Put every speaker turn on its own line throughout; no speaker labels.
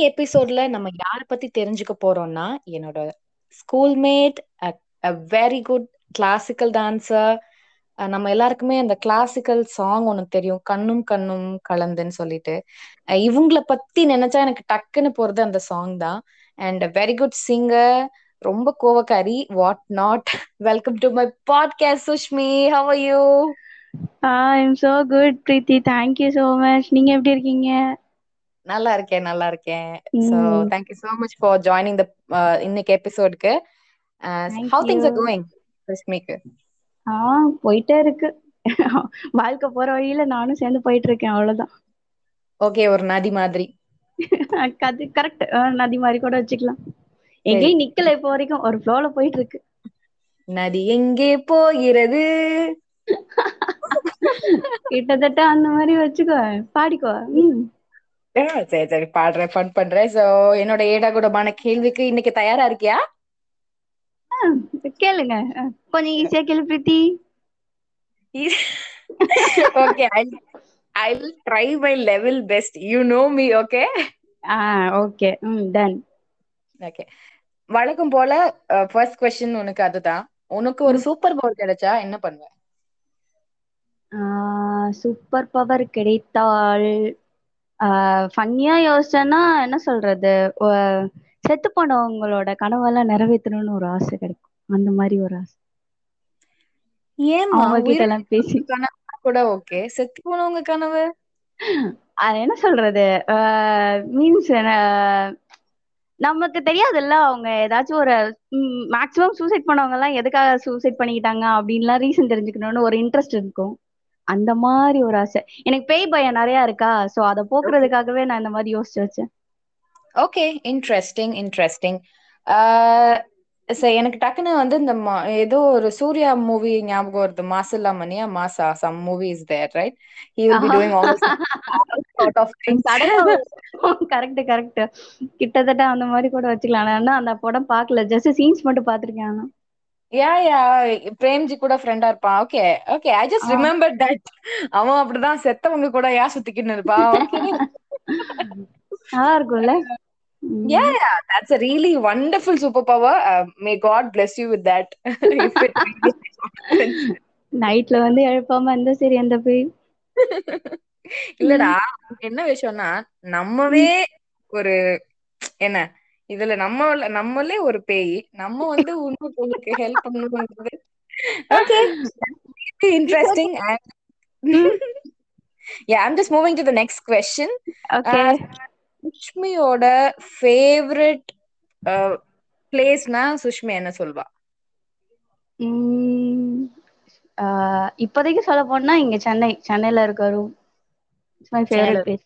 இன்னைக்கு எபிசோட்ல நம்ம யார பத்தி தெரிஞ்சுக்க போறோம்னா என்னோட schoolmate very good classical dancer நம்ம எல்லாருக்குமே அந்த கிளாசிக்கல் சாங் ஒன்று தெரியும். கண்ணும் கண்ணும் கலந்துன்னு சொல்லிட்டு. இவங்கள பத்தி நினைச்சா எனக்கு டக்குன்னு போறது அந்த சாங் தான். அண்ட் வெரி குட் சிங்கர் ரொம்ப கோவக்காரி what not welcome to my podcast Sushmi how are you
I am so good Preethi thank you so much நீங்க எப்படி இருக்கீங்க?
நல்லா இருக்கேன் நல்லா இருக்கேன். So
hmm
thank you so much for joining the இன்னைக்கு எபிசோட்க்கு
thank
how
you
things are going சுஷ்மிக்கு
ஆ போயிட்டே இருக்கு. வாழ்க்கை போற வழியில நானும் சேர்ந்து போயிட்டு இருக்கேன் அவ்வளவுதான்.
ஓகே ஒரு நதி மாதிரி.
அது கரெக்ட் நதி மாதிரி கூட வச்சுக்கலாம். எங்கேயும் நிக்கல இப்போ வரைக்கும் ஒரு ஃப்ளோல போயிட்டு இருக்கு
நதி எங்கே போகிறது?
கிட்டத்தட்ட அந்த மாதிரி வச்சுக்கோ பாடிக்கோ. ம்.
ஆ, சரி சரி பாடுறேன் ஃபன் பண்றேன். சோ என்னோட ஏடாகுடமான கேள்விக்கு இன்னைக்கு தயாரா இருக்கியா?
கேளுங்க. கொஞ்சம் ஈஸியா கேளு Preethi.
Okay I I try my level best you know me okay
ah okay hmm done
okay வழக்கம் போல ஃபர்ஸ்ட் கொஸ்டின் உனக்கு அதுதான். உனக்கு ஒரு சூப்பர் பவர் கிடைச்சா என்ன பண்ணுவ?
சூப்பர் பவர் கிடைத்தால் ஃபன்னியா யோசிச்சேன்னா என்ன சொல்றது? செத்து போனவங்களோட கனவெல்லாம் நிறைவேற்றணும்னு ஒரு ஆசை கிடைக்கும். அந்த மாதிரி ஒரு ஆசை. அவங்க கிட்ட எல்லாம் பேசி.
கூட ஓகே. செத்து போனவங்க கனவு?
அது என்ன சொல்றது? மீன்ஸ் நமக்கு தெரியாதுல்ல அவங்க ஏதாச்சும் ஒரு மேக்ஸிமம் சூசைட் பண்ணவங்க எல்லாம் எதுக்காக சூசைட் பண்ணிக்கிட்டாங்க அப்படின்லாம் ரீசன் தெரிஞ்சுக்கணும்னு ஒரு இன்ட்ரெஸ்ட் இருக்கும். அந்த மாதிரி ஒரு ஆசை. எனக்கு பேய் பயம் நிறைய இருக்கா? சோ அதை போக்குறதுக்காகவே நான் இந்த மாதிரி யோசிச்சு வச்சேன்.
ஓகே இன்ட்ரெஸ்டிங் இன்ட்ரெஸ்டிங் எனக்கு டக்குன்னு வந்து இந்த ஏதோ ஒரு சூர்யா மூவி ஞாபகம் வருது. மாசில்லா மணியா? மாசா some movie is there right he will be doing all sort of things
correct correct கிட்டத்தட்ட அந்த மாதிரி கூட வச்சுக்கலாம். ஆனா அந்த படம் பார்க்கல. ஜஸ்ட் சீன்ஸ் மட்டும் பார்த்திருக்கேன் ஆனா.
யா யா பிரேம்ஜி கூட ஃப்ரெண்டா இருப்பான். Okay okay I
just.
Remember that அவன் அப்படிதான் செத்தவங்க கூட ஏன் சுத்திக்கின்னு இருப்பான் ஓகே
நல்லா இருக்கும்ல.
Yeah yeah that's a really wonderful superpower. Uh, may god bless you with that.
நைட்ல வந்து எழுப்பாம இருந்தா சரி அந்த பேய்.
இல்லடா என்ன விஷயம்னா நம்மவே ஒரு என்ன இதுல நம்ம நம்மளே ஒரு பேய். நம்ம வந்து இன்னொருத்தவங்களுக்கு help பண்ணணும்ன்றது okay interesting yeah i'm just moving to the next question.
Okay
சுஷ்மியோட favourite பிளேஸ்னா சுஷ்மி என்ன சொல்வா?
இப்போதைக்கு சொல்ல போனா இங்க சென்னை சென்னையில இருக்க room it's my favourite place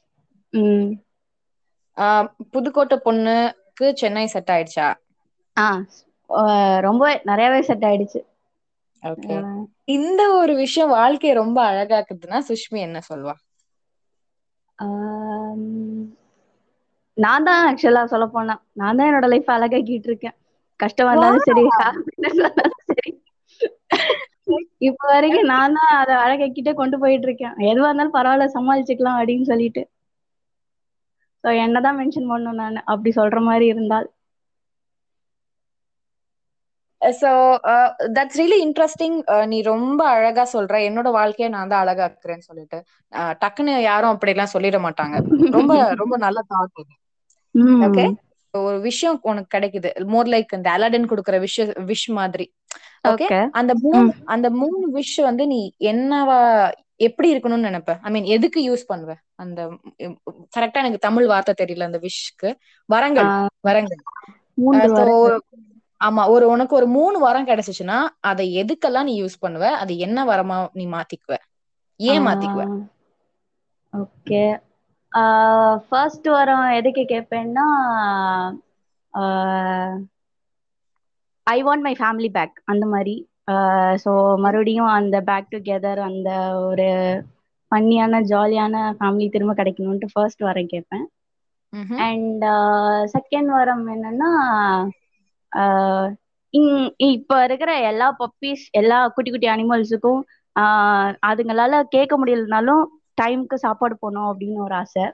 hmm.
ஆஹ் பொண்ணுக்கு சென்னை செட் ஆயிடுச்சா?
ஆ ரொம்ப நிறையவே செட் ஆயிடுச்சு.
ஓகே இந்த ஒரு விஷயம் வாழ்க்கைய ரொம்ப அழகாக்குதுன்னா சுஷ்மி என்ன சொல்வா?
நான் தான் ஆக்சுவலா சொல்ல போனா. நான் தான் என்னோட லைஃப் அழகாக்கிட்டு இருக்கேன். கஷ்டம் வந்தாலும் சரி சரி. இப்ப வரைக்கும் நான் தான் அதை அழகாக்கிட்டே கொண்டு போயிட்டு இருக்கேன். எதுவா இருந்தாலும் பரவாயில்ல சமாளிச்சுக்கலாம் அப்படின்னு சொல்லிட்டு. ஸோ என்னதான் மென்ஷன் பண்ணும் நான் அப்படி சொல்ற மாதிரி இருந்தால்.
சோ தட்ஸ் ரியலி இன்ட்ரெஸ்டிங் நீ ரொம்ப அழகா சொல்ற. என்னோட வாழ்க்கைய நான் தான் அழகாக்குறேன்னு சொல்லிட்டு. அஹ் டக்குன்னு யாரும் அப்படி எல்லாம் சொல்லிட மாட்டாங்க. ரொம்ப ரொம்ப நல்ல தாட் இது. ஓகே ஒரு விஷயம் உனக்கு கிடைக்குது. மோர் லைக் இந்த அலாடின் கொடுக்குற விஷ விஷ் மாதிரி. ஓகே. அந்த மூணு அந்த மூணு விஷ் வந்து நீ என்னவா எப்படி இருக்கணும்னு நினைப்ப? ஐ மீன் எதுக்கு யூஸ் பண்ணுவ? அந்த கரெக்டா எனக்கு தமிழ் வார்த்தை தெரியல அந்த விஷக்கு வரங்கள் வரங்கள். ஆமா ஒரு உனக்கு ஒரு மூணு வரம் கிடைச்சுச்சுன்னா அதை எதுக்கெல்லாம் நீ யூஸ் பண்ணுவ? அது என்ன வரமா நீ மாத்திக்குவ? ஏன் மாத்திக்குவ
ஓகே. ஃபர்ஸ்ட் வாரம் எதுக்கு கேட்பேன்னா I want my family back அந்த மாதிரி. ஸோ மறுபடியும் அந்த பேக் டுகெதர் அந்த ஒரு ஃபன்னியான ஜாலியான ஃபேமிலி திரும்ப கிடைக்கணும்ட்டு ஃபர்ஸ்ட் வாரம் கேட்பேன். அண்ட் செகண்ட் வாரம் என்னன்னா இப்ப இருக்கிற எல்லா பப்பீஸ் எல்லா குட்டி குட்டி அனிமல்ஸுக்கும் அதுங்களால கேட்க முடியலனாலும் டைம்க்கு சாப்பாடு போடணும் அப்படின்னு ஒரு ஆசை.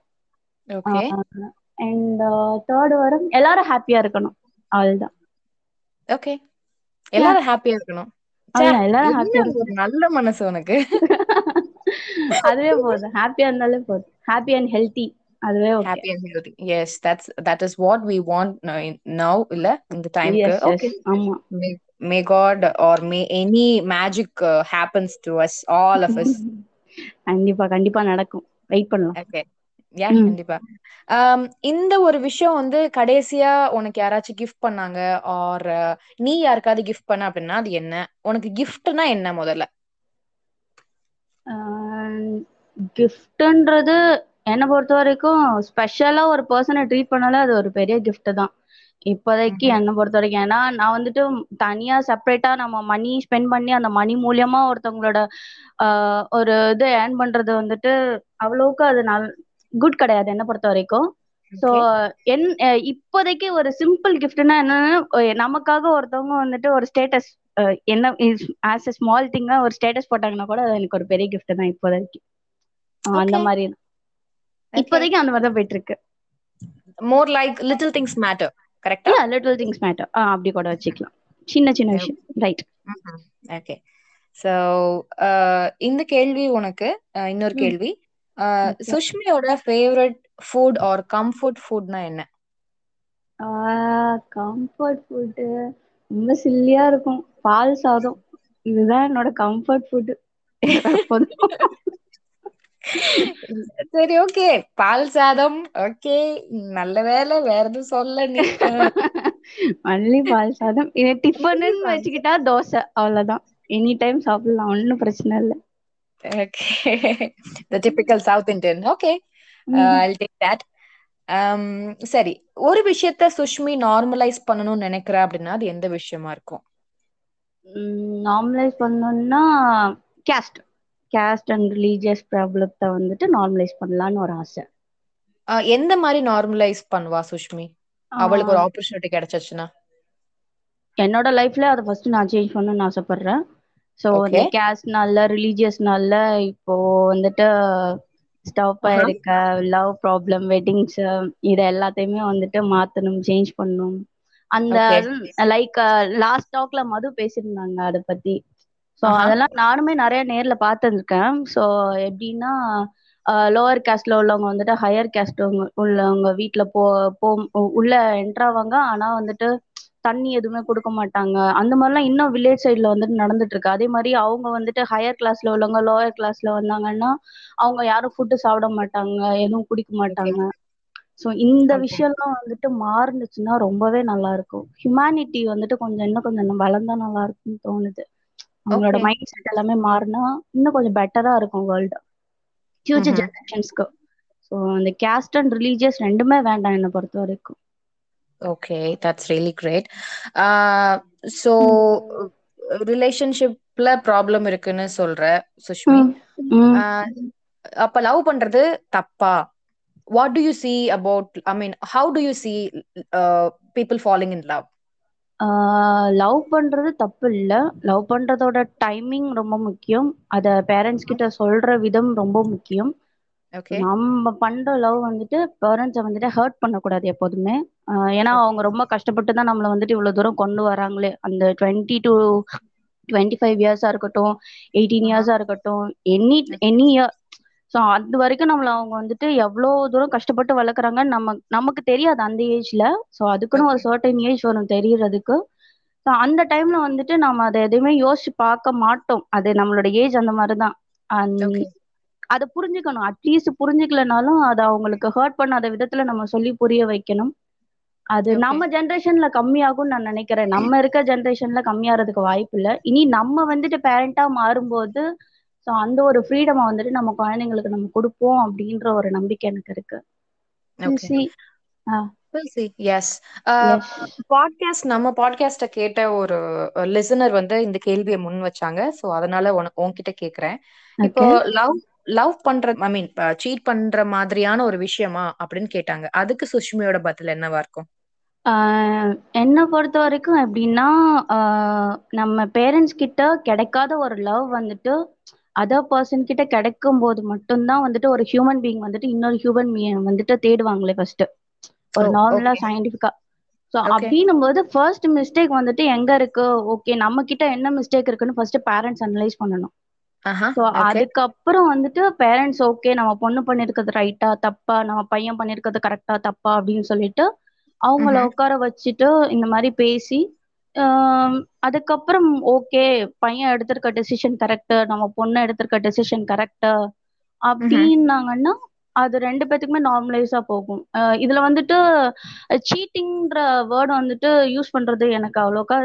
ஓகே.
அண்ட் தேர்ட் வரும் எல்லாரும் ஹாப்பியா இருக்கணும். அவ்வளவுதான்.
ஓகே. எல்லாரும் ஹாப்பியா இருக்கணும். ஒரு நல்ல மனசு உனக்கு?
அதுவே போதும். ஹாப்பியா இருந்தாலே போதும். ஹாப்பி அண்ட் ஹெல்த்தி அதுவே
happy and healthy yes that's that is what we want now இல்ல? இந்த டைம்க்கு
எஸ்
ஓகே
ஆமா.
May god or may any magic happens to us all of us
கண்டிப்பா கண்டிப்பா நடக்கும். வெயிட் பண்ணலாம்.
Okay
yeah.
கண்டிப்பா. ஆம், இந்த ஒரு விஷயம் வந்து கடைசியா உனக்கு யாராச்சும் கிஃப்ட் பண்ணாங்க ஆர் நீ யாருக்காவது கிஃப்ட் பண்ண அப்படின்னா அது என்ன? உனக்கு கிஃப்ட்னா என்ன முதல்ல?
கிஃப்ட்ன்றது என்னை பொறுத்த வரைக்கும் ஸ்பெஷலா ஒரு பர்சனை ட்ரீட் பண்ணாலே அது ஒரு பெரிய கிஃப்ட் தான். இப்போதைக்கு
ம்ஹும்.
என்னை பொறுத்த வரைக்கும். ஏன்னா நான் வந்துட்டு தனியா செப்பரேட்டா நம்ம மணி ஸ்பெண்ட் பண்ணி அந்த மணி மூலியமா ஒருத்தவங்களோட ஆஹ், ஒரு இது ஏர்ன் பண்றது வந்துட்டு அவ்வளவுக்கு அது நல் குட் கிடையாது என்னை பொறுத்த வரைக்கும்.
Okay.
என் இப்போதைக்கு ஒரு சிம்பிள் கிஃப்ட்னா என்னன்னா நமக்காக ஒருத்தவங்க வந்துட்டு ஒரு ஸ்டேட்டஸ் என்ன ஆஸ் எ ஸ்மால் திங்கா ஒரு ஸ்டேட்டஸ் போட்டாங்கன்னா கூட அது எனக்கு ஒரு பெரிய கிஃப்ட் தான் இப்போதைக்கு. அந்த. மாதிரி. இப்போதைக்கு அந்த மாதிரி தான் போயிட்டு இருக்கு
more like little things matter கரெக்டா
லிட்டில் திங்ஸ் மேட்டர் அப்படி கூட வச்சுக்கலாம். சின்ன சின்ன விஷயம். ரைட்
ஓகே சோ இந்த கேள்வி உனக்கு இன்னொரு. கேள்வி. சுஷ்மியோட ஃபேவரட் ஃபுட் ஆர் கம்ஃபர்ட் ஃபுட்னா என்ன?
கம்ஃபர்ட் ஃபுட்டு ரொம்ப சில்லியா இருக்கும். பால் சாதம். இதுதான் என்னோட கம்ஃபர்ட் ஃபுட்
சரி ஓகே பால் சாதம். ஓகே நல்ல வேலை வேற எதுவும் சொல்ல நீ.
மல்லி பால் சாதம். இது டிஃபன்னு வச்சுக்கிட்டா தோசை. அவ்வளவுதான். எனி டைம் சாப்பிடலாம். ஒன்றும் பிரச்சனை இல்லை.
Okay the typical South Indian okay I take that சரி. ஒரு விஷயத்த சுஷ்மி நார்மலைஸ் பண்ணணும்னு நினைக்கிற அப்படின்னா அது எந்த விஷயமா இருக்கும்?
நார்மலைஸ் பண்ணணும்னா கேஸ்ட் கேஸ்ட் அண்ட் ரிலீஜியஸ் ப்ராப்ளத்தை வந்துட்டு நார்மலைஸ் பண்ணலான்னு ஒரு ஆசை.
எந்த மாதிரி நார்மலைஸ் பண்ணுவா சுஷ்மி? அவளுக்கு ஒரு ஆப்பர்ச்சுனிட்டி கிடைச்சிச்சுன்னா?
என்னோட லைஃப்ல அதை ஃபர்ஸ்ட் நான் சேஞ்ச் பண்ணணும்னு ஆசைப்படுறேன். ஸோ இந்த. கேஸ்ட்னால ரிலீஜியஸ்னால இப்போ வந்துட்டு
Uh-huh.
இருக்க லவ் ப்ராப்ளம் வெட்டிங்ஸ் இது எல்லாத்தையுமே வந்துட்டு மாத்தணும் சேஞ்ச் பண்ணணும் அந்த. லைக் லாஸ்ட் டாக்ல மது பேசியிருந்தாங்க அதை பத்தி ஸோ
Uh-huh.
அதெல்லாம் நானுமே நிறைய நேர்ல பார்த்துருக்கேன் ஸோ எப்படின்னா லோவர் கேஸ்ட்ல உள்ளவங்க வந்துட்டு ஹையர் கேஸ்ட் உள்ளவங்க வீட்ல போ போ உள்ள என்ட்ராவாங்க ஆனா வந்துட்டு தண்ணி எதுவுமே கொடுக்க மாட்டாங்க. அந்த மாதிரிலாம் இன்னும் வில்லேஜ் சைட்ல வந்துட்டு நடந்துட்டு இருக்கு அதே மாதிரி அவங்க வந்துட்டு ஹையர் கிளாஸ்ல உள்ளவங்க லோயர் கிளாஸ்ல வந்தாங்கன்னா அவங்க யாரும் ஃபுட்டு சாப்பிட மாட்டாங்க எதுவும் குடிக்க மாட்டாங்க. ஸோ இந்த. விஷயம்லாம் வந்துட்டு மாறுனுச்சுன்னா ரொம்பவே நல்லா இருக்கும் ஹியூமனிட்டி வந்துட்டு கொஞ்சம் இன்னும் கொஞ்சம் வளர்ந்தா நல்லா இருக்கும்னு தோணுது. அவங்களோட. மைண்ட் செட் எல்லாமே மாறினா இன்னும் கொஞ்சம் பெட்டரா இருக்கும் வேர்ல்டு ஃபியூச்சர். ஜெனரேஷன்ஸ்க்கு ஸோ அந்த கேஸ்ட் அண்ட் ரிலீஜியஸ் ரெண்டுமே வேண்டாம் என்னை பொறுத்த வரைக்கும்
okay that's really great so ரிலேஷன்ஷிப்ல ப்ராப்ளம் இருக்குன்னு சொல்ற சுஷ்மி. ஆஹ் அப்ப லவ் பண்றது தப்பா? What do you see about I mean how do you see people falling in love
love பண்றது தப்பு இல்ல. லவ் பண்றதோட டைமிங் ரொம்ப முக்கியம். அத பேரண்ட்ஸ் கிட்ட சொல்ற விதம் ரொம்ப முக்கியம். நம்ம பண்ற லவ் வந்துட்டு பேரண்ட்ஸை வந்துட்டு ஹர்ட் பண்ணக்கூடாது எப்போதுமே. ஏன்னா அவங்க ரொம்ப கஷ்டப்பட்டு தான் நம்மளை வந்துட்டு இவ்வளவு தூரம் கொண்டு வராங்களே. அந்த டுவெண்ட்டி டு டுவெண்ட்டி ஃபைவ் இயர்ஸா இருக்கட்டும் எயிட்டீன் இயர்ஸா இருக்கட்டும் எனி எனி இயர் ஸோ அது வரைக்கும் நம்மள அவங்க வந்துட்டு எவ்வளோ தூரம் கஷ்டப்பட்டு வளர்க்குறாங்கன்னு நம்ம நமக்கு தெரியாது அந்த ஏஜ்ல ஸோ அதுக்குன்னு ஒரு சர்டன் ஏஜ் வரும் தெரியறதுக்கு. ஸோ அந்த டைம்ல வந்துட்டு நம்ம அதை எதுவுமே யோசிச்சு பார்க்க மாட்டோம். அது நம்மளோட ஏஜ் அந்த மாதிரி தான் அதை புரிஞ்சுக்கணும். அட்லீஸ்ட் புரிஞ்சுக்கலனாலும் அதை அவங்களுக்கு ஹர்ட் பண்ணாத விதத்துல நம்ம சொல்லி புரிய வைக்கணும். அது. நம்ம ஜென்ரேஷன்ல கம்மியாகும்னு நான் நினைக்கிறேன். நம்ம இருக்க ஜென்ரேஷன்ல கம்மியாகிறதுக்கு வாய்ப்பு இல்லை. இனி நம்ம வந்துட்டு பேரண்டா மாறும்போது ஸோ அந்த ஒரு ஃப்ரீடமை வந்துட்டு நம்ம குழந்தைங்களுக்கு நம்ம கொடுப்போம் அப்படின்ற ஒரு நம்பிக்கை எனக்கு இருக்கு.
பாட்காஸ்ட் நம்ம பாட்காஸ்ட கேட்ட ஒரு லிசனர் வந்து இந்த கேள்வியை முன் வச்சாங்க. சோ அதனால உனக்கு உன்கிட்ட கேக்குறேன். இப்போ லவ் லவ் பண்ற ஐ மீன் சீட் பண்ற மாதிரியான ஒரு விஷயமா அப்படின்னு கேட்டாங்க. அதுக்கு சுஷ்மியோட பதில் என்னவா இருக்கும்?
என்னை பொறுத்த வரைக்கும் எப்படின்னா நம்ம பேரண்ட்ஸ் கிட்ட கிடைக்காத ஒரு லவ் வந்துட்டு அதர் பர்சன் கிட்ட கிடைக்கும் போது மட்டும்தான் வந்துட்டு ஒரு ஹியூமன் பீயிங் வந்துட்டு இன்னொரு ஹியூமன் பீயிங் வந்துட்டு தேடுவாங்களே ஃபர்ஸ்ட் ஒரு நார்மலா. சயின்டிபிக்கா ஸோ. அப்படின்னும் போது ஃபர்ஸ்ட் மிஸ்டேக் வந்துட்டு எங்க இருக்கு? ஓகே நம்ம கிட்ட என்ன மிஸ்டேக் இருக்குன்னு ஃபர்ஸ்ட் பேரண்ட்ஸ் அனலைஸ் பண்ணணும். அதுக்கப்புறம் வந்துட்டு பேரண்ட்ஸ் ஓகே நம்ம பொண்ணு பண்ணிருக்கிறது ரைட்டா தப்பா நம்ம பையன் பண்ணிருக்கிறது கரெக்டா தப்பா அப்படின்னு சொல்லிட்டு அவங்கள. உட்கார வச்சுட்டு இந்த மாதிரி பேசி அதுக்கப்புறம் ஓகே பையன் எடுத்திருக்க டெசிஷன் கரெக்ட் நம்ம பொண்ணு எடுத்திருக்க டெசிஷன் கரெக்ட் அப்படின்னாங்கன்னா அது ரெண்டு பேத்துக்குமே நார்மலைஸா போகும். இதுல வந்துட்டு சீட்டிங்ன்ற வேர்டு வந்துட்டு யூஸ் பண்றது எனக்கு அவ்வளோக்கா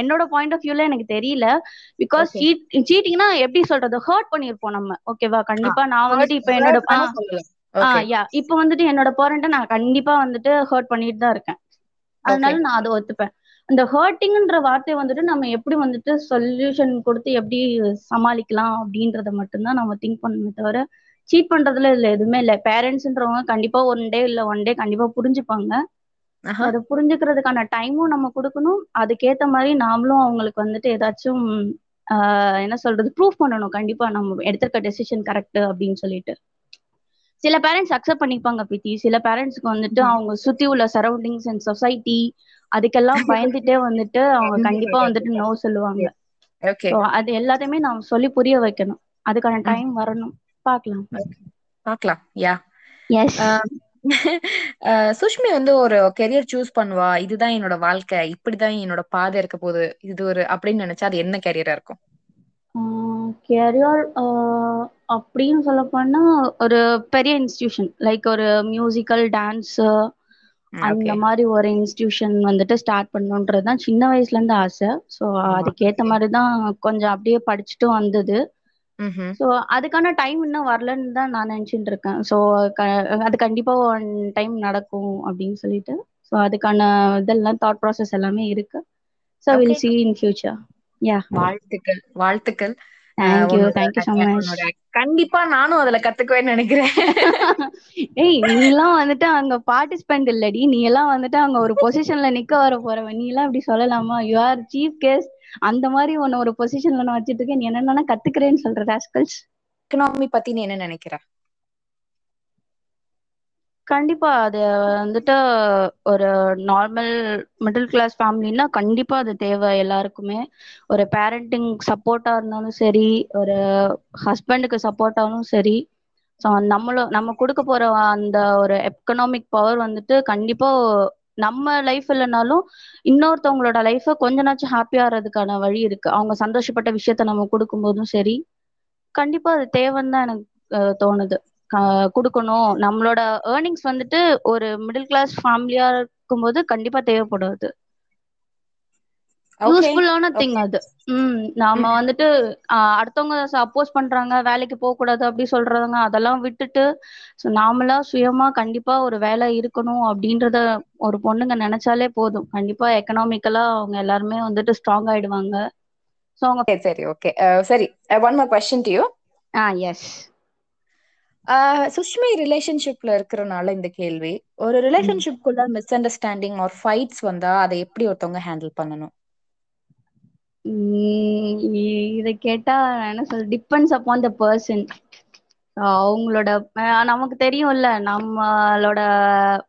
என்னோட பாயிண்ட் ஆஃப் வியூல எனக்கு தெரியல. பிகாஸ் சீட்டிங்னா எப்படி சொல்றது? ஹர்ட் பண்ணிருப்போம் நம்ம. ஓகேவா கண்டிப்பா நான் வந்துட்டு இப்ப என்னோட. யா இப்போ வந்துட்டு என்னோட பேரண்ட்டை நான் கண்டிப்பா வந்துட்டு ஹர்ட் பண்ணிட்டு தான் இருக்கேன். அதனால. நான் அதை ஒத்துப்பேன். இந்த ஹர்ட்டிங்ன்ற வார்த்தையை வந்துட்டு நம்ம எப்படி வந்துட்டு சொல்யூஷன் கொடுத்து எப்படி சமாளிக்கலாம் அப்படின்றத மட்டும்தான் நம்ம திங்க் பண்ணணுமே தவிர சீட் பண்றதுல இதுல எதுவுமே இல்லை. பேரண்ட்ஸ்ன்றவங்க கண்டிப்பா ஒன் டே இல்ல ஒன் டே கண்டிப்பா புரிஞ்சுப்பாங்க. அதை புரிஞ்சுக்கிறதுக்கான டைமும் நம்ம கொடுக்கணும். அதுக்கேத்த மாதிரி நாமளும் அவங்களுக்கு வந்துட்டு ஏதாச்சும் என்ன சொல்றது ப்ரூஃப் பண்ணணும். கண்டிப்பா நம்ம எடுத்திருக்க டெசிஷன் கரெக்ட் அப்படின்னு சொல்லிட்டு. சில பேரண்ட்ஸ் அக்செப்ட் பண்ணிப்பாங்க பிரீத்தி. சில பேரண்ட்ஸ்க்கு வந்துட்டு. அவங்க சுத்தி உள்ள சரௌண்டிங்ஸ் அண்ட் சொசைட்டி அதுக்கெல்லாம் பயந்துட்டே வந்துட்டு அவங்க கண்டிப்பா வந்துட்டு நோ சொல்லுவாங்க. அது எல்லாத்தையுமே நாம் சொல்லி புரிய வைக்கணும். அதுக்கான. டைம் வரணும். பார்க்கலாம்
பார்க்கலாம் யா.
எஸ்
சுஷ்மி வந்து ஒரு கெரியர் சூஸ் பண்ணுவா. இதுதான் என்னோட வாழ்க்கை. இப்படிதான் என்னோட பாதை இருக்க போகுது. இது ஒரு அப்படின்னு நினைச்சா அது என்ன கெரியரா இருக்கும்?
கெரியர் அப்படின்னு சொல்ல போனா ஒரு பெரிய இன்ஸ்டிடியூஷன் லைக் ஒரு மியூசிக்கல் டான்ஸ் அந்த. மாதிரி ஒரு இன்ஸ்டிடியூஷன் வந்துட்டு ஸ்டார்ட் பண்ணணுன்றது தான் சின்ன வயசுல இருந்து ஆசை. ஸோ
ஆமா.
அதுக்கேத்த மாதிரி தான் கொஞ்சம் அப்படியே படிச்சுட்டு வந்தது. ஸோ அதுக்கான டைம் இன்னும் வரலன்னு தான் நான் நினச்சிட்டு இருக்கேன் ஸோ அது கண்டிப்பா ஒன் டைம் நடக்கும் அப்படின்னு சொல்லிட்டு. ஸோ அதுக்கான இதெல்லாம் தாட் ப்ராசஸ் எல்லாமே இருக்கு. So
will.
See in future yeah
வாழ்த்துக்கள். வாழ்த்துக்கள்.
தேங்க்யூ தேங்க்யூ ஸோ மச்
கண்டிப்பா நானும் அதுல கத்துக்குவேன்னு நினைக்கிறேன்.
ஏய் நீ எல்லாம் வந்துட்டு அங்க பார்ட்டிசிபென்ட் இல்லடி. நீ எல்லாம் வந்துட்டு அங்க ஒரு பொசிஷன்ல நிக்க வர போறவ. நீ எல்லாம் இப்படி சொல்லலாமா? யூ ஆர் சீஃப் கெஸ்ட் அந்த மாதிரி உன்னை ஒரு பொசிஷன்ல நான் வச்சிட்டு இருக்கேன் நீ என்னென்ன கத்துக்கிறேன்னு சொல்ற ராஸ்கல்ஸ்
எக்கனாமி பத்தி நீ என்ன நினைக்கிற?
கண்டிப்பா. அது வந்துட்டு ஒரு நார்மல் மிடில் கிளாஸ் ஃபேமிலின்னா கண்டிப்பா அது தேவை எல்லாருக்குமே. ஒரு பேரண்டிங் சப்போர்ட்டா இருந்தாலும் சரி ஒரு ஹஸ்பண்டுக்கு சப்போர்ட்டாவும் சரி. ஸோ நம்மளும் நம்ம கொடுக்க போற அந்த ஒரு எக்கனாமிக் பவர் வந்துட்டு கண்டிப்பா நம்ம லைஃப் இல்லைனாலும் இன்னொருத்தவங்களோட லைஃப கொஞ்ச நாச்சும் ஹாப்பியா ஆகிறதுக்கான வழி இருக்கு. அவங்க சந்தோஷப்பட்ட விஷயத்த நம்ம கொடுக்கும்போதும் சரி. கண்டிப்பா அது தேவைன்னு தான் எனக்கு தோணுது. கொடுக்கணும். நம்மளோட ஏர்னிங்ஸ் வந்துட்டு ஒரு மிடில் கிளாஸ் ஃபேமிலியா இருக்கும்போது கண்டிப்பா தேவைப்படும் அது யூஸ்ஃபுல்லான திங் அது. ம் நாம வந்துட்டு அடுத்தவங்க அப்போஸ் பண்றாங்க வேலைக்கு போக கூடாது அப்படி சொல்றாங்க அதெல்லாம் விட்டுட்டு ஸோ நாமளா சுயமா கண்டிப்பா ஒரு வேலை இருக்கணும் அப்படின்றத ஒரு பொண்ணுங்க நினைச்சாலே போதும். கண்டிப்பா எக்கனாமிக்கலா அவங்க எல்லாருமே வந்துட்டு ஸ்ட்ராங் ஆயிடுவாங்க. ஸோ அவங்க
சரி சரி ஓகே சரி. One more question to you
ah yes
Sushmi ரிலேஷன்ஷிப்ல இருக்கிறனால இந்த கேள்வி. ஒரு ரிலேஷன்ஷிப்குள்ள மிஸ் அண்டர்ஸ்டாண்டிங் ஆர் ஃபைட்ஸ் வந்தா அதை எப்படி ஒருத்தவங்க ஹேண்டில் பண்ணணும்?
இதை கேட்டா நான் என்ன சொல்ற டிபெண்ட்ஸ் அப்பான் த பர்சன் அவங்களோட அஹ் நமக்கு தெரியும்ல நம்மளோட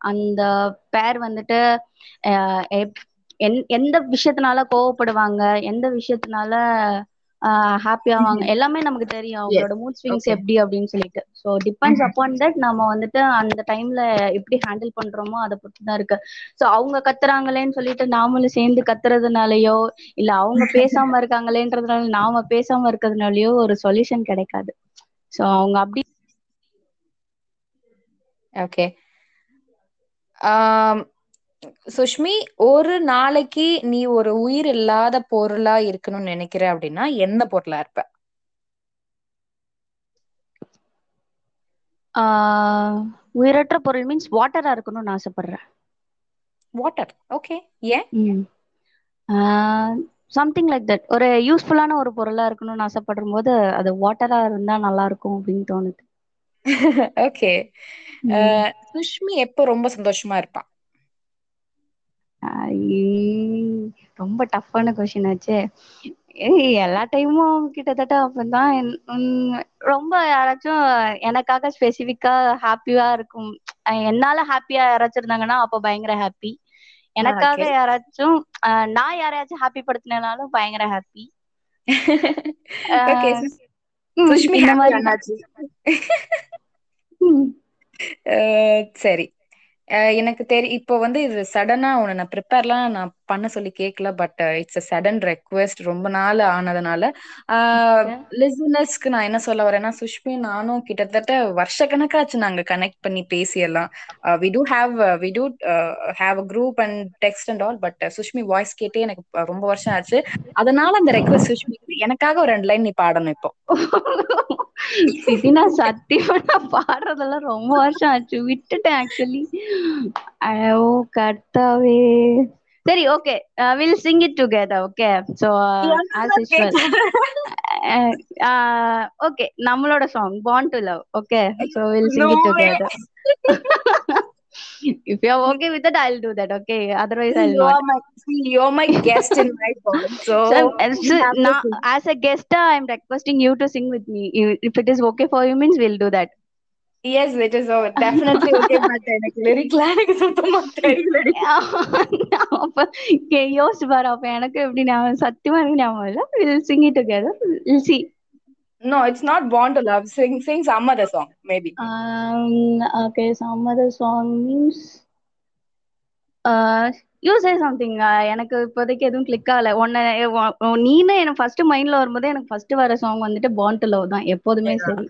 அந்த பேர் வந்துட்டு அஹ் எப்- எந்- எந்த விஷயத்தினால கோவப்படுவாங்க எந்த விஷயத்தினால ஹாப்பி ஆவாங்க எல்லாமே நமக்கு தெரியும். அவங்களோட மூட் ஸ்விங்ஸ். எப்படி அப்படின்னு சொல்லிட்டு. ஸோ டிபெண்ட்ஸ் அப்பான் தட் நம்ம வந்துட்டு அந்த டைம்ல எப்படி ஹேண்டில் பண்றோமோ அதை பொறுத்து தான் இருக்கு. ஸோ அவங்க கத்துறாங்களேன்னு சொல்லிட்டு நாமளும் சேர்ந்து கத்துறதுனாலயோ இல்ல அவங்க பேசாம இருக்காங்களேன்றதுனால நாம பேசாம இருக்கிறதுனாலயோ ஒரு சொல்யூஷன் கிடைக்காது. ஸோ அவங்க அப்படி
ஓகே சுஷ்மி ஒரு நாளைக்கு நீ ஒரு உயிர் இல்லாத பொருளா இருக்கணும்னு நினைக்கிற அப்படின்னா என்ன பொருளா இருப்ப?
உயிரற்ற பொருள் மீன்ஸ் வாட்டரா இருக்கணும்னு ஆசைப்படுறேன்.
வாட்டர் ஓகே ஏன்?
சம்திங் லைக் தட் ஒரு யூஸ்ஃபுல்லான ஒரு பொருளா இருக்கணும்னு ஆசைப்படும் போது அது வாட்டரா இருந்தா நல்லா இருக்கும் அப்படின்னு தோணுது.
ஓகே. சுஷ்மி எப்போ ரொம்ப சந்தோஷமா இருப்பா?
ஐ, ரொம்ப டஃப்பான கொஷின் ஆச்சே. ஏய் எல்லா டைமும் கிட்டத்தட்ட உம், ரொம்ப யாராச்சும் எனக்காக ஸ்பெசிஃபிக்கா ஹாப்பியா இருக்கும். என்னால ஹாப்பியா யாராச்சும் இருந்தாங்கன்னா அப்போ பயங்கர ஹாப்பி எனக்காக. யாராச்சும் நான் யாரையாச்சும் ஹாப்பி படுத்தினாலும் பயங்கர ஹாப்பி
சரி. எனக்கு தெரி இப்போ வந்து இது சடனா உன்னை நான் ப்ரிப்பேர்லாம் நான் பண்ண சொல்லி கேட்கல but it's a sudden request ரொம்ப நாள் ஆனதுனால. லிசனர்ஸ்க்கு நான் என்ன சொல்ல வரேன்னா சுஷ்மி நானும் கிட்டத்தட்ட வருஷக்கணக்காச்சு நாங்க கனெக்ட் பண்ணி பேசியெல்லாம். We do have we do have a group and text and all but Sushmi voice கேட்டே எனக்கு ரொம்ப வருஷம் ஆச்சு. அதனால அந்த ரெக்வெஸ்ட் சுஷ்மி எனக்காக ஒரு ரெண்டு லைன் நீ பாடணும் இப்போ.
சிதி நான் சத்தியமா நான் பாடுறதெல்லாம் ரொம்ப வருஷம் ஆச்சு. விட்டுட்டேன் ஆக்சுவலி ஓ கர்த்தாவே. சரி okay we'll sing it together okay so as usual okay நம்மளோட song bound to love okay so we'll
sing it.
Together if you're okay with that i'll do that okay otherwise i'll
you're
not
my see, you're my guest in my phone so,
so, as,
you have to
now,
sing.
as a guest i'm requesting you to sing with me if if it is okay for you means we'll do that
yes it is over definitely okay but எனக்கு லிரிக்லாம் எனக்கு சுத்தமா தெரியலடி
அப்ப K- யோசிச்சு பாரு அப்ப எனக்கு எப்படி ஞாபகம் சத்தியமா எனக்கு ஞாபகம் இல்ல will sing it together will see
No it's not born to love. Sing sing some other song maybe.
Um okay some other song means uh you say something எனக்கு இப்போதைக்கு எதுவும் கிளிக் ஆகல. உ- நீனு எனக்கு ஃபர்ஸ்ட் மைண்ட்ல வரும்போது எனக்கு ஃபர்ஸ்ட் வர சாங் வந்துட்டு பாண்ட் லவ் தான். எப்போதுமே சரி.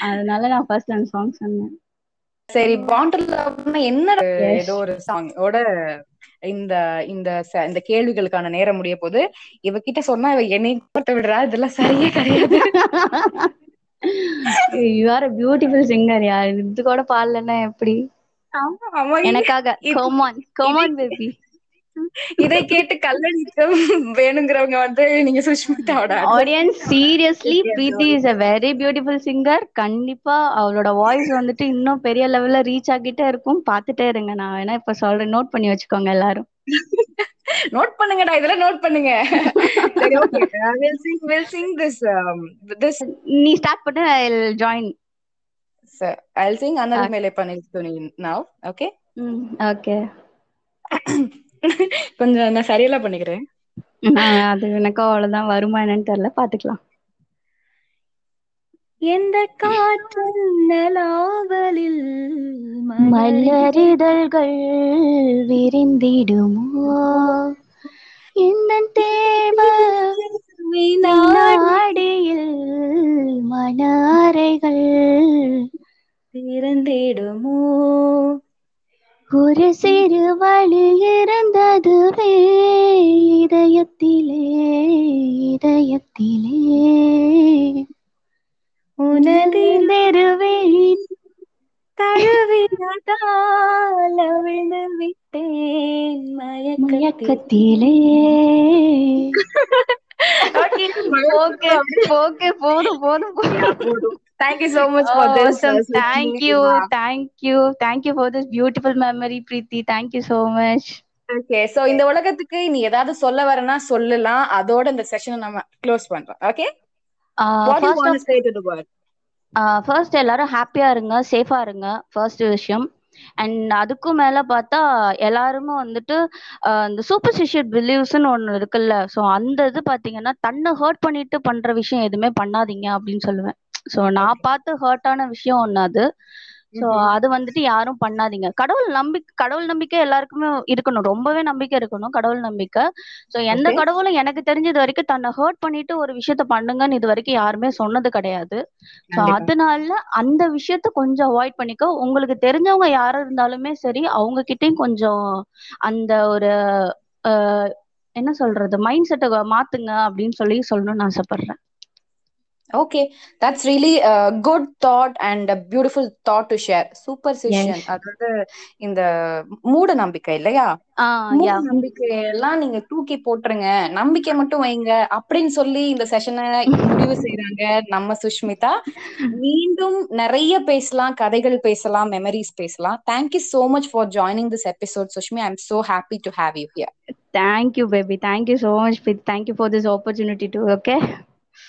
அதனால நான் ஃபர்ஸ்ட் அந்த சாங் சொன்னேன்.
சரி to loveனா என்ன. ஏதோ ஒரு சாங் ஓட இந்த இந்த இந்த கேள்விகளுக்கான நேரம் முடிய போது இவகிட்ட சொன்னா இவ என்னை போட்டு விடுறா இதெல்லாம் சரியே கிடையாது.
You are a beautiful singer யார்? இது கூட பாடலன்னா எப்படி? எனக்காக. கோமான் கோமான் பேபி
இதை கேட்டு கல்லடிக்க வேணுங்கிறவங்க வந்து நீங்க சுஷ்மிதாவோட
audience
seriously
Preethi is a very beautiful singer கண்டிப்பா அவளோட வாய்ஸ் வந்துட்டு இன்னும் பெரிய லெவல்ல ரீச் ஆகிட்டே இருக்கும். பாத்துட்டே இருங்க. நான் வேணா இப்ப சொல்றேன். நோட் பண்ணி வச்சுக்கோங்க எல்லாரும்.
நோட் பண்ணுங்கடா. இதெல்லாம் நோட் பண்ணுங்க. சரி we'll sing we'll sing this this
நீ ஸ்டார்ட் பண்ணு. I join
I'll sing. அனல் மேலே பனில் துணி now. ஓகே
ஓகே
கொஞ்சம் நான் சரியெல்லாம் பண்ணிக்கிறேன்.
அது எனக்கும் அவ்வளவுதான். வருமா என்னன்னு தெரியல. பாத்துக்கலாம்
எந்த காற்று நிலாவலில்
மலரிதழ்கள் விரிந்திடுமோ? இந்த தேவ வினாடியில் மணாரைகள்
திறந்திடுமோ?
ஒரு சிறு வழி ஓகே ஓகே போதும் போதும்
much for this.
awesome.
uh, Sushmi.
Thank you, thank you, thank you for this beautiful memory, Preeti. Thank you so much.
Okay, so இந்த உலகத்துக்கு நீ ஏதாவது சொல்ல வரனா சொல்லலாம் அதோட இந்த செஷனை நம்ம க்ளோஸ் பண்றோம் okay
Uh,
what you
first
want
of,
to say to the world
uh, first எல்லாரும் ஹாப்பியா இருங்க சேஃபா இருங்க ஃபர்ஸ்ட் விஷயம் அண்ட் அதுக்கும் மேல பார்த்தா எல்லாருமே வந்துட்டு இந்த சூப்பர்ஸ்டிஷியஸ் பிலீவ்ஸ்னு ஒண்ணு இருக்குல்ல. ஸோ அந்த இது பாத்தீங்கன்னா தன்னை ஹர்ட் பண்ணிட்டு பண்ற விஷயம் எதுவுமே பண்ணாதீங்க அப்படின்னு சொல்லுவேன். ஸோ நான் பார்த்து ஹர்ட்டான விஷயம் ஒண்ணு அது. சோ அது வந்துட்டு யாரும் பண்ணாதீங்க. கடவுள் நம்பிக்கை கடவுள் நம்பிக்கை எல்லாருக்குமே இருக்கணும். ரொம்பவே நம்பிக்கை இருக்கணும் கடவுள் நம்பிக்கை. சோ எந்த. கடவுளும் எனக்கு தெரிஞ்சது வரைக்கும் தன்னை ஹர்ட் பண்ணிட்டு ஒரு விஷயத்த பண்ணுங்கன்னு இது வரைக்கும் யாருமே சொன்னது கிடையாது. சோ. அதனால அந்த விஷயத்த கொஞ்சம் அவாய்ட் பண்ணிக்கோ. உங்களுக்கு தெரிஞ்சவங்க யாரா இருந்தாலுமே சரி அவங்க கிட்டயும் கொஞ்சம் அந்த ஒரு என்ன சொல்றது மைண்ட் செட்டை மாத்துங்க அப்படின்னு சொல்லி சொல்லணும்னு ஆசைப்படுறேன்.
Okay that's really good thought and beautiful thought to share superstition
Yes.
அதாவது இந்த மூட நம்பிக்கை இல்லையா? மூட
யா
நம்பிக்கையெல்லாம் நீங்க தூக்கி போட்டுருங்க. நம்பிக்கை மட்டும் வைங்க. அப்படின்னு சொல்லி இந்த செஷனை முடிவு செய்றாங்க நம்ம சுஷ்மிதா. மீண்டும் நிறைய பேசலாம் கதைகள் பேசலாம் மெமரிஸ் பேசலாம். Thank you so much for joining this episode Sushmi I am so happy to have you here
Thank you, baby. Thank you so much. Preeti. Thank you for